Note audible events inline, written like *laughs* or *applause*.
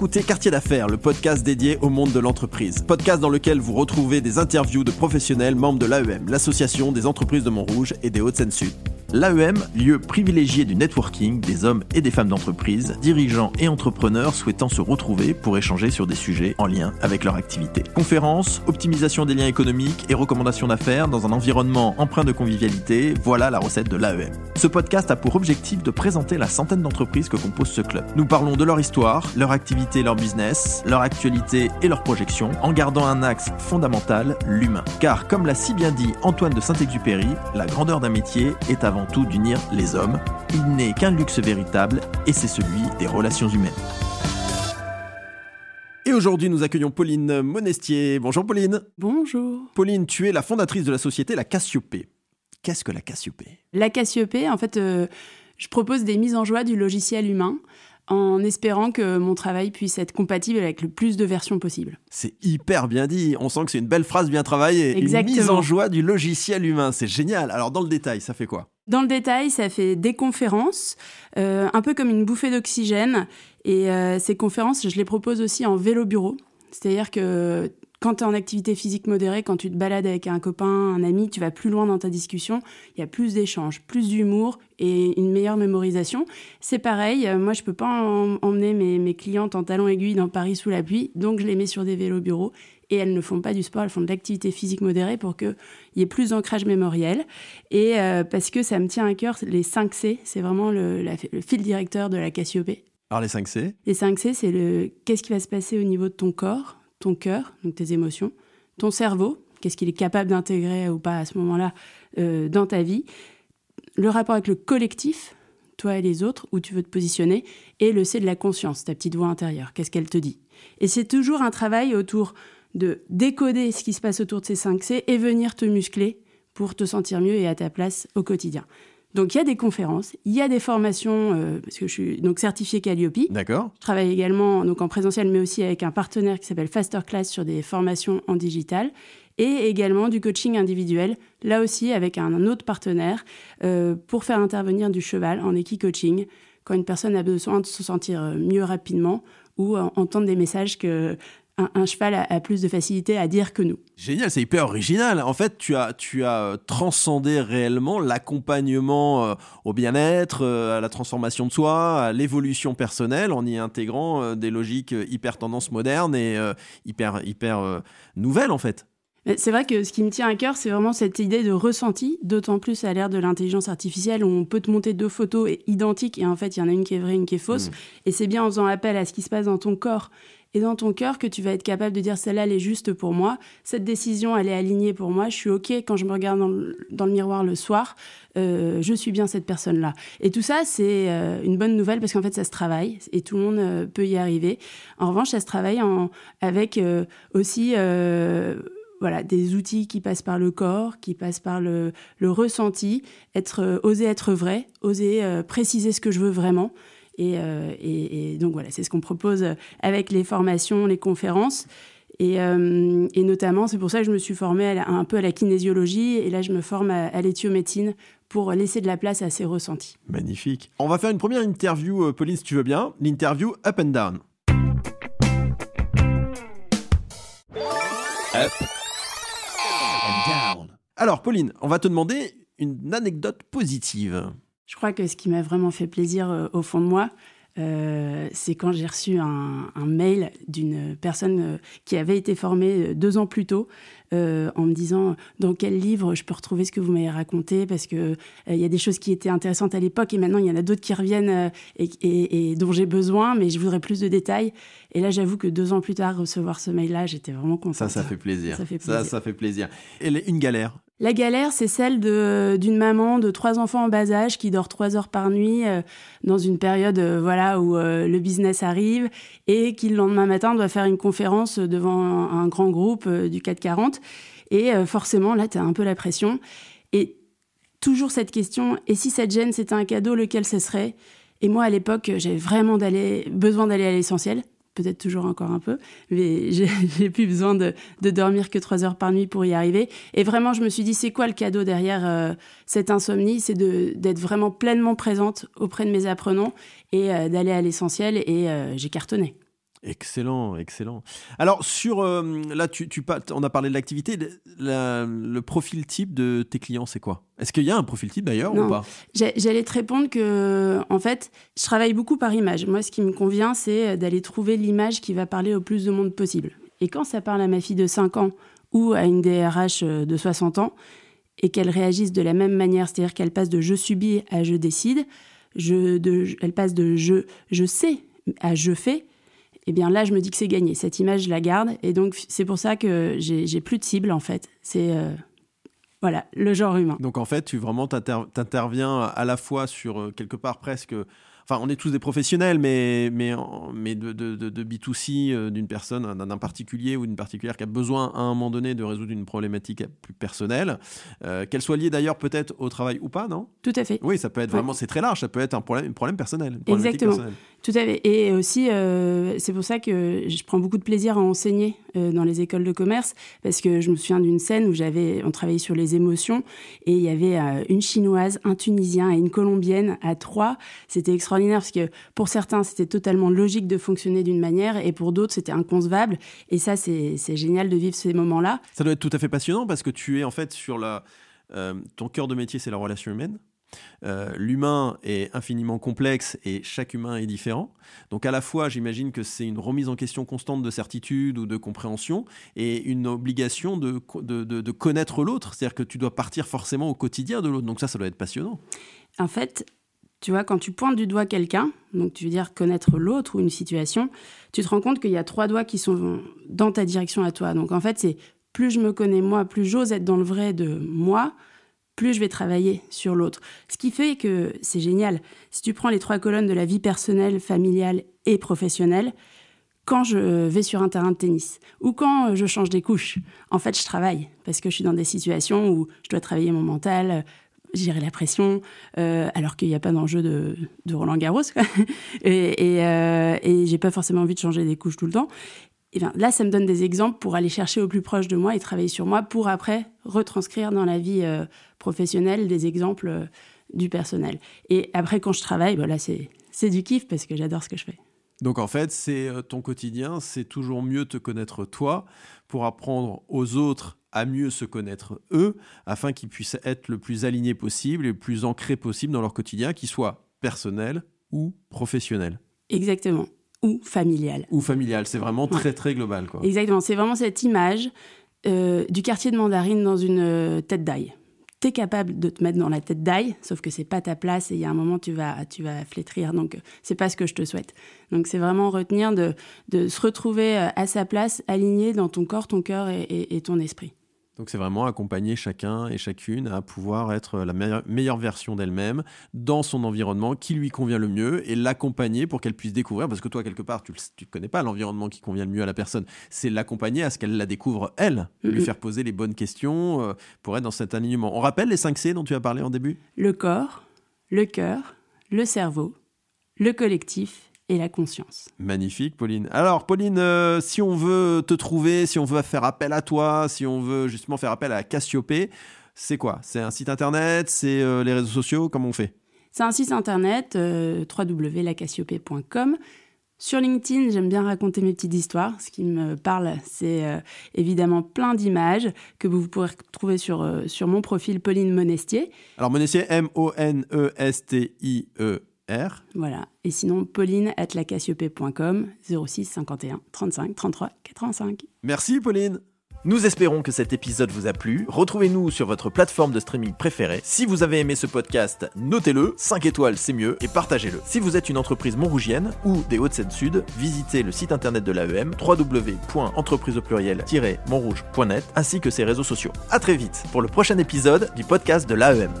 Écoutez Quartier d'affaires, le podcast dédié au monde de l'entreprise. Podcast dans lequel vous retrouvez des interviews de professionnels membres de l'AEM, l'association des entreprises de Montrouge et des Hauts-de-Seine-Sud. L'AEM, lieu privilégié du networking des hommes et des femmes d'entreprise, dirigeants et entrepreneurs souhaitant se retrouver pour échanger sur des sujets en lien avec leur activité. Conférences, optimisation des liens économiques et recommandations d'affaires dans un environnement empreint de convivialité, voilà la recette de l'AEM. Ce podcast a pour objectif de présenter la centaine d'entreprises que compose ce club. Nous parlons de leur histoire, leur activité, leur business, leur actualité et leurs projections, en gardant un axe fondamental, l'humain. Car comme l'a si bien dit Antoine de Saint-Exupéry, la grandeur d'un métier est avant tout d'unir les hommes. Il n'est qu'un luxe véritable et c'est celui des relations humaines. Et aujourd'hui, nous accueillons Pauline Monestier. Bonjour Pauline. Bonjour. Pauline, tu es la fondatrice de la société La Cassiopée. Qu'est-ce que la Cassiopée? La Cassiopée, en fait, euh, je propose des mises en joie du logiciel humain en espérant que mon travail puisse être compatible avec le plus de versions possible. C'est hyper bien dit. On sent que c'est une belle phrase bien travaillée. Exactement. Une mise en joie du logiciel humain. C'est génial. Alors, dans le détail, ça fait quoi? Dans le détail, ça fait des conférences, euh, un peu comme une bouffée d'oxygène. Et euh, ces conférences, je les propose aussi en vélo bureau. C'est-à-dire que quand tu es en activité physique modérée, quand tu te balades avec un copain, un ami, tu vas plus loin dans ta discussion, il y a plus d'échanges, plus d'humour et une meilleure mémorisation. C'est pareil, euh, moi je peux pas emmener mes, mes clientes en talons aiguilles dans Paris sous la pluie, donc je les mets sur des vélos bureaux et elles ne font pas du sport, elles font de l'activité physique modérée pour qu'il y ait plus d'ancrage mémoriel. Et euh, parce que ça me tient à cœur, les 5 C, c'est vraiment le, la, le, fil directeur de la Cassiopée. Alors les 5 C Les 5 C, c'est le qu'est-ce qui va se passer au niveau de ton corps, ton cœur, donc tes émotions, ton cerveau, qu'est-ce qu'il est capable d'intégrer ou pas à ce moment-là euh, dans ta vie, le rapport avec le collectif, toi et les autres, où tu veux te positionner, et le C de la conscience, ta petite voix intérieure, qu'est-ce qu'elle te dit. Et c'est toujours un travail autour de décoder ce qui se passe autour de ces 5 C et venir te muscler pour te sentir mieux et à ta place au quotidien. Donc il y a des conférences, il y a des formations euh, parce que je suis donc certifiée Calliope. D'accord. Je travaille également donc en présentiel mais aussi avec un partenaire qui s'appelle Faster Class sur des formations en digital et également du coaching individuel, là aussi avec un autre partenaire euh, pour faire intervenir du cheval en équi-coaching quand une personne a besoin de se sentir mieux rapidement ou euh, entendre des messages que un, un, cheval a, a, plus de facilité à dire que nous. Génial, c'est hyper original. En fait, tu as, tu as transcendé réellement l'accompagnement euh, au bien-être, euh, à la transformation de soi, à l'évolution personnelle, en y intégrant euh, des logiques hyper tendances modernes et euh, hyper, hyper euh, nouvelles, en fait. C'est vrai que ce qui me tient à cœur, c'est vraiment cette idée de ressenti, d'autant plus à l'ère de l'intelligence artificielle où on peut te monter deux photos identiques et en fait, il y en a une qui est vraie, une qui est fausse. Mmh. Et c'est bien en faisant appel à ce qui se passe dans ton corps et dans ton cœur que tu vas être capable de dire celle-là, elle est juste pour moi, cette décision, elle est alignée pour moi, je suis OK quand je me regarde dans le, miroir le soir, euh, je suis bien cette personne-là. Et tout ça, c'est euh, une bonne nouvelle parce qu'en fait, ça se travaille et tout le monde euh, peut y arriver. En revanche, ça se travaille avec aussi voilà, des outils qui passent par le corps, qui passent par le, le ressenti, être, oser être vrai, oser préciser ce que je veux vraiment. Et, euh, et, et donc voilà, c'est ce qu'on propose avec les formations, les conférences. Et, euh, et notamment, c'est pour ça que je me suis formée à la, un peu à la kinésiologie et là, je me forme à, à l'éthiomédecine pour laisser de la place à ces ressentis. Magnifique. On va faire une première interview, Pauline, si tu veux bien. L'interview Up and Down. Up down. Alors, Pauline, on va te demander une anecdote positive. Je crois que ce qui m'a vraiment fait plaisir euh, au fond de moi, euh, c'est quand j'ai reçu un, un mail d'une personne euh, qui avait été formée deux ans plus tôt euh, en me disant dans quel livre je peux retrouver ce que vous m'avez raconté? Parce que il y a des choses qui étaient intéressantes à l'époque et maintenant il y en a d'autres qui reviennent et, et, et dont j'ai besoin mais je voudrais plus de détails. Et là j'avoue que deux ans plus tard recevoir ce mail là j'étais vraiment contente ça ça fait plaisir. Ça fait plaisir. ça, ça fait plaisir. Et une galère? La galère, c'est celle d'une maman de trois enfants en bas âge qui dort trois heures par nuit euh, dans une période euh, voilà où euh, le business arrive et qui le lendemain matin doit faire une conférence devant un, grand groupe du 440. Et forcément, là, tu as un peu la pression. Et toujours cette question, et si cette gêne, c'était un cadeau, lequel ce serait? Et moi, à l'époque, j'avais vraiment besoin d'aller à l'essentiel peut-être toujours encore un peu, mais *laughs* j'ai plus besoin de, dormir que trois heures par nuit pour y arriver. Et vraiment, je me suis dit, c'est quoi le cadeau derrière euh, cette insomnie? C'est d'être vraiment pleinement présente auprès de mes apprenants et euh, d'aller à l'essentiel. Et euh, j'ai cartonné. Excellent, excellent. Alors sur euh, là, tu, tu, on a parlé de l'activité. Le, profil type de tes clients, c'est quoi? Est-ce qu'il y a un profil type d'ailleurs ou pas? J'allais te répondre que en fait, je travaille beaucoup par image. Moi, ce qui me convient, c'est d'aller trouver l'image qui va parler au plus de monde possible. Et quand ça parle à ma fille de 5 ans ou à une DRH euh, de 60 ans et qu'elle réagisse de la même manière, c'est-à-dire qu'elle passe de je subis à je décide, je, de, elle passe de je, je sais à je fais eh bien là, je me dis que c'est gagné. Cette image, je la garde. Et donc, c'est pour ça que j'ai plus de cible, en fait. C'est. Euh, voilà, le genre humain. Donc en fait, tu vraiment t'interviens à la fois sur euh, quelque part presque enfin, on est tous des professionnels, mais, mais, mais de, de, de, B2C euh, d'une personne, d'un particulier ou d'une particulière qui a besoin à un moment donné de résoudre une problématique plus personnelle, euh, qu'elle soit liée d'ailleurs peut-être au travail ou pas, non? Tout à fait. Oui, ça peut être vraiment, c'est très large, ça peut être un problème, un problème personnel. Exactement. Tout à fait. Et aussi, euh, c'est pour ça que je prends beaucoup de plaisir à enseigner dans les écoles de commerce, parce que je me souviens d'une scène où j'avais, on travaillait sur les émotions, et il y avait une chinoise, un tunisien et une colombienne à trois. C'était extraordinaire parce que pour certains, c'était totalement logique de fonctionner d'une manière et pour d'autres, c'était inconcevable. Et ça, c'est génial de vivre ces moments-là. Ça doit être tout à fait passionnant parce que tu es en fait sur la. Euh, ton cœur de métier, c'est la relation humaine. Euh, l'humain est infiniment complexe et chaque humain est différent. Donc à la fois, j'imagine que c'est une remise en question constante de certitude ou de compréhension et une obligation de, de, de connaître l'autre. C'est-à-dire que tu dois partir forcément au quotidien de l'autre. Donc ça, ça doit être passionnant. En fait, tu vois, quand tu pointes du doigt quelqu'un, donc tu veux dire connaître l'autre ou une situation, tu te rends compte qu'il y a trois doigts qui sont dans ta direction à toi. Donc en fait, c'est plus je me connais moi, plus j'ose être dans le vrai de moi, plus je vais travailler sur l'autre. Ce qui fait que c'est génial. Si tu prends les trois colonnes de la vie personnelle, familiale et professionnelle, quand je vais sur un terrain de tennis ou quand je change des couches, en fait, je travaille parce que je suis dans des situations où je dois travailler mon mental, gérer la pression, euh, alors qu'il n'y a pas d'enjeu de, Roland Garros. *laughs* et et, euh, et j'ai pas forcément envie de changer des couches tout le temps. Et bien, là, ça me donne des exemples pour aller chercher au plus proche de moi et travailler sur moi pour après retranscrire dans la vie euh, professionnelle des exemples euh, du personnel. Et après, quand je travaille, voilà, c'est du kiff parce que j'adore ce que je fais. Donc en fait, c'est ton quotidien, c'est toujours mieux te connaître toi pour apprendre aux autres à mieux se connaître eux, afin qu'ils puissent être le plus alignés possible et le plus ancrés possible dans leur quotidien, qu'il soit personnel ou professionnel. Exactement. Ou familial. Ou familial, c'est vraiment très très global. Quoi. Exactement, c'est vraiment cette image euh, du quartier de mandarine dans une euh, tête d'ail. Tu es capable de te mettre dans la tête d'ail, sauf que c'est pas ta place et il y a un moment tu vas tu vas flétrir donc c'est pas ce que je te souhaite. Donc c'est vraiment retenir de, de se retrouver euh, à sa place, aligné dans ton corps, ton cœur et ton esprit. Donc c'est vraiment accompagner chacun et chacune à pouvoir être la meilleure, version d'elle-même dans son environnement qui lui convient le mieux et l'accompagner pour qu'elle puisse découvrir, parce que toi quelque part tu ne connais pas l'environnement qui convient le mieux à la personne, c'est l'accompagner à ce qu'elle la découvre elle, lui faire poser les bonnes questions euh, pour être dans cet alignement. On rappelle les 5 C dont tu as parlé en début? Le corps, le cœur, le cerveau, le collectif et la conscience. Magnifique, Pauline. Alors, Pauline, euh, si on veut te trouver, si on veut faire appel à toi, si on veut justement faire appel à Cassiopée, c'est quoi? C'est un site internet? C'est euh, les réseaux sociaux? Comment on fait? C'est un site internet, euh, www.lacassiopée.com. Sur LinkedIn, j'aime bien raconter mes petites histoires. Ce qui me parle, c'est euh, évidemment plein d'images que vous pourrez trouver sur, sur mon profil Pauline Monestier. Alors Monestier, M-O-N-E-S-T-I-E. Voilà. Et sinon, pauline at 06 51 35 33 85. Merci Pauline. Nous espérons que cet épisode vous a plu. Retrouvez-nous sur votre plateforme de streaming préférée. Si vous avez aimé ce podcast, notez-le, 5 étoiles c'est mieux, et partagez-le. Si vous êtes une entreprise montrougienne ou des Hauts-de-Seine-Sud, visitez le site internet de l'AEM, www.entreprise au pluriel-montrouge.net, ainsi que ses réseaux sociaux. A très vite pour le prochain épisode du podcast de l'AEM.